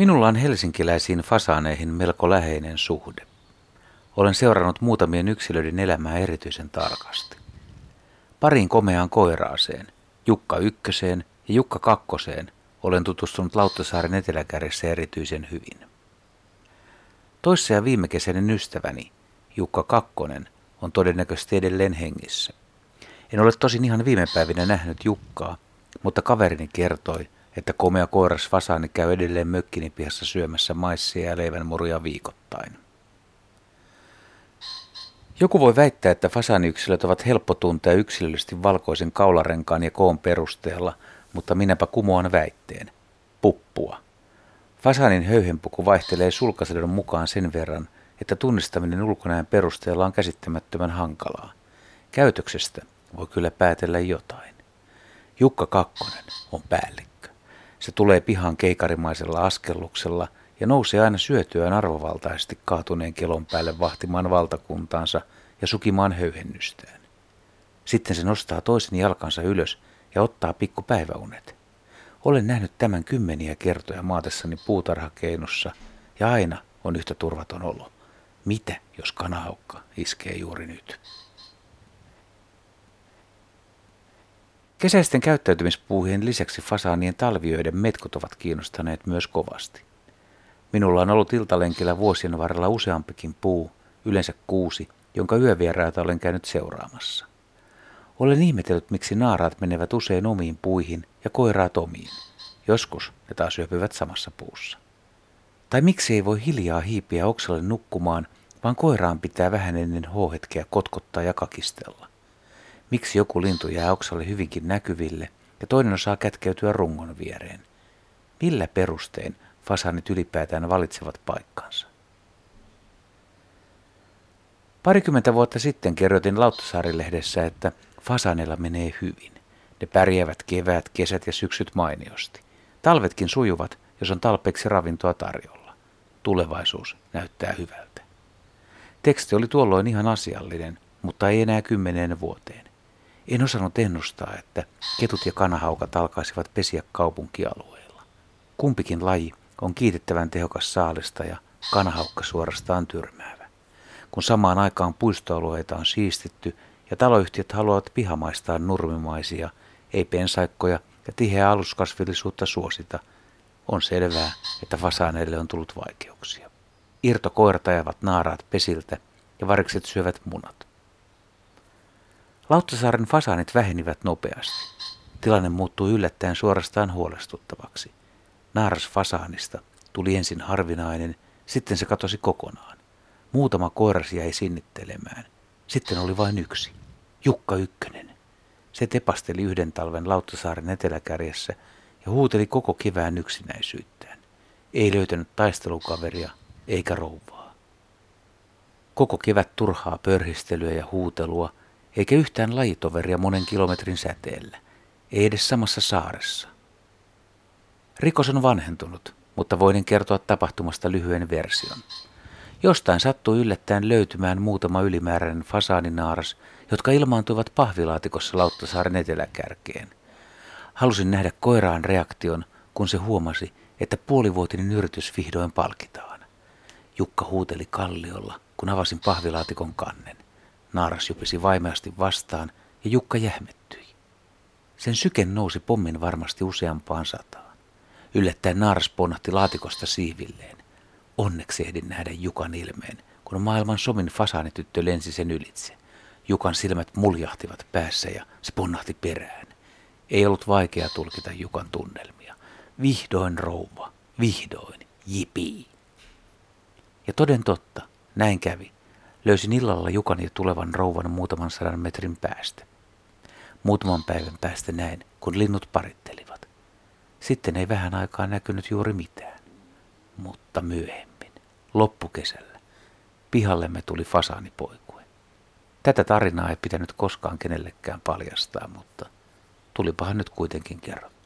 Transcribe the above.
Minulla on helsinkiläisiin fasaaneihin melko läheinen suhde. Olen seurannut muutamien yksilöiden elämää erityisen tarkasti. Pariin komeaan koiraaseen, Jukka ykköseen ja Jukka kakkoseen, olen tutustunut Lauttasaaren eteläkärjessä erityisen hyvin. Toissa ja viime kesäinen ystäväni, Jukka Kakkonen, on todennäköisesti edelleen hengissä. En ole tosin ihan viime päivinä nähnyt Jukkaa, mutta kaverini kertoi, että komea koiras Fasaani käy edelleen mökkini pihassa syömässä maissia ja leivänmuruja viikoittain. Joku voi väittää, että fasaaniyksilöt ovat helppo tuntea yksilöllisesti valkoisen kaularenkaan ja koon perusteella, mutta minäpä kumoan väitteen. Puppua. Fasaanin höyhenpuku vaihtelee sulkasedon mukaan sen verran, että tunnistaminen ulkonäön perusteella on käsittämättömän hankalaa. Käytöksestä voi kyllä päätellä jotain. Jukka Kakkonen on päällikkö. Se tulee pihan keikarimaisella askelluksella ja nousee aina syötyään arvovaltaisesti kaatuneen kelon päälle vahtimaan valtakuntaansa ja sukimaan höyhennystään. Sitten se nostaa toisen jalkansa ylös ja ottaa pikku päiväunet. Olen nähnyt tämän kymmeniä kertoja maatessani puutarhakeinussa ja aina on yhtä turvaton olo. Mitä, jos kanahaukka iskee juuri nyt? Kesäisten käyttäytymispuuhien lisäksi fasaanien talviöiden metkut ovat kiinnostaneet myös kovasti. Minulla on ollut iltalenkillä vuosien varrella useampikin puu, yleensä kuusi, jonka yövieraita olen käynyt seuraamassa. Olen ihmetellyt, miksi naaraat menevät usein omiin puihin ja koiraat omiin. Joskus ne taas syöpyvät samassa puussa. Tai miksi ei voi hiljaa hiipiä oksalle nukkumaan, vaan koiraan pitää vähän ennen H-hetkeä kotkottaa ja kakistella. Miksi joku lintu jää oksalle hyvinkin näkyville ja toinen osaa kätkeytyä rungon viereen? Millä perustein fasanit ylipäätään valitsevat paikkansa? Parikymmentä vuotta sitten kerrotin Lauttasaarilehdessä, että fasaneilla menee hyvin. Ne pärjäävät kevät, kesät ja syksyt mainiosti. Talvetkin sujuvat, jos on talpeeksi ravintoa tarjolla. Tulevaisuus näyttää hyvältä. Teksti oli tuolloin ihan asiallinen, mutta ei enää kymmeneen vuoteen. En osannut ennustaa, että ketut ja kanahaukat alkaisivat pesiä kaupunkialueilla. Kumpikin laji on kiitettävän tehokas saalista ja kanahaukka suorastaan tyrmäävä. Kun samaan aikaan puistoalueita on siistitty ja taloyhtiöt haluavat pihamaistaa nurmimaisia, ei pensaikkoja ja tiheää aluskasvillisuutta suosita, on selvää, että fasaaneille on tullut vaikeuksia. Irtokoirat ajavat naaraat pesiltä ja varikset syövät munat. Lauttasaaren fasaanit vähenivät nopeasti. Tilanne muuttui yllättäen suorastaan huolestuttavaksi. Naaras fasaanista tuli ensin harvinainen, sitten se katosi kokonaan. Muutama koiras jäi sinnittelemään. Sitten oli vain yksi. Jukka Ykkönen. Se tepasteli yhden talven Lauttasaaren eteläkärjessä ja huuteli koko kevään yksinäisyyttään. Ei löytänyt taistelukaveria eikä rouvaa. Koko kevät turhaa pörhistelyä ja huutelua, eikä yhtään lajitoveria monen kilometrin säteellä, ei edes samassa saaressa. Rikos on vanhentunut, mutta voin kertoa tapahtumasta lyhyen version. Jostain sattui yllättäen löytymään muutama ylimääräinen fasaaninaaras, jotka ilmaantuivat pahvilaatikossa Lauttasaaren eteläkärkeen. Halusin nähdä koiraan reaktion, kun se huomasi, että puolivuotinen yritys vihdoin palkitaan. Jukka huuteli kalliolla, kun avasin pahvilaatikon kannen. Naaras jupisi vaimeasti vastaan ja Jukka jähmettyi. Sen syken nousi pommin varmasti useampaan sataan. Yllättäen naaras ponnahti laatikosta siivilleen. Onneksi ehdin nähdä Jukan ilmeen, kun maailman somin fasaanityttö lensi sen ylitse. Jukan silmät muljahtivat päässä ja se ponnahti perään. Ei ollut vaikea tulkita Jukan tunnelmia. Vihdoin rouva, vihdoin, jipii. Ja toden totta, näin kävi. Löysin illalla Jukan ja tulevan rouvan muutaman sadan metrin päästä. Muutaman päivän päästä näin, kun linnut parittelivat. Sitten ei vähän aikaa näkynyt juuri mitään. Mutta myöhemmin, loppukesällä, pihallemme tuli fasaanipoikue. Tätä tarinaa ei pitänyt koskaan kenellekään paljastaa, mutta tulipahan nyt kuitenkin kerrottua.